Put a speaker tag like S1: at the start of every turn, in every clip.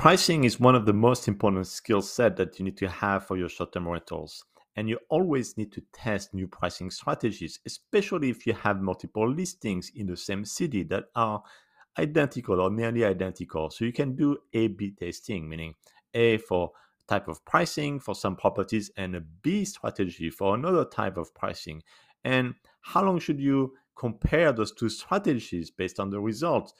S1: Pricing is one of the most important skill set that you need to have for your short-term rentals. And you always need to test new pricing strategies, especially if you have multiple listings in the same city that are identical or nearly identical. So you can do A B testing, meaning A for type of pricing for some properties and a B strategy for another type of pricing. And how long should you compare those two strategies based on the results?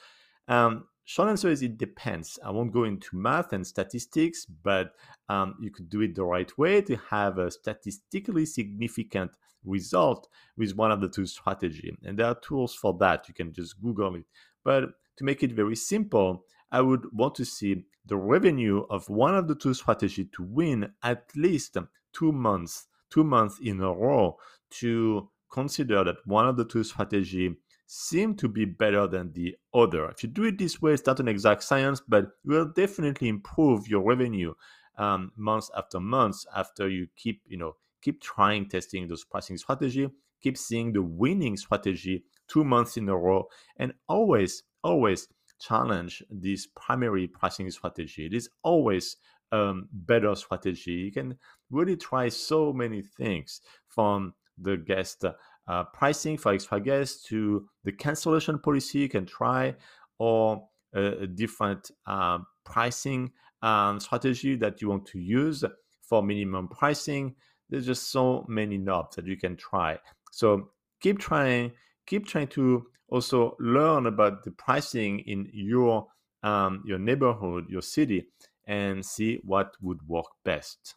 S1: Um, short answer is it depends. I won't go into math and statistics, but um, you could do it the right way to have a statistically significant result with one of the two strategy. And there are tools for that. You can just Google it. But to make it very simple, I would want to see the revenue of one of the two strategies to win at least two months, two months in a row to consider that one of the two strategy seem to be better than the other. If you do it this way, it's not an exact science, but will definitely improve your revenue um, months after months after you keep, you know, keep trying testing those pricing strategy, keep seeing the winning strategy two months in a row, and always, always challenge this primary pricing strategy. It is always um, better strategy. You can really try so many things from the guest uh, pricing for extra guests to the cancellation policy you can try or a, a different uh, pricing um, strategy that you want to use for minimum pricing. There's just so many knobs that you can try. So keep trying, keep trying to also learn about the pricing in your um, your neighborhood, your city, and see what would work best.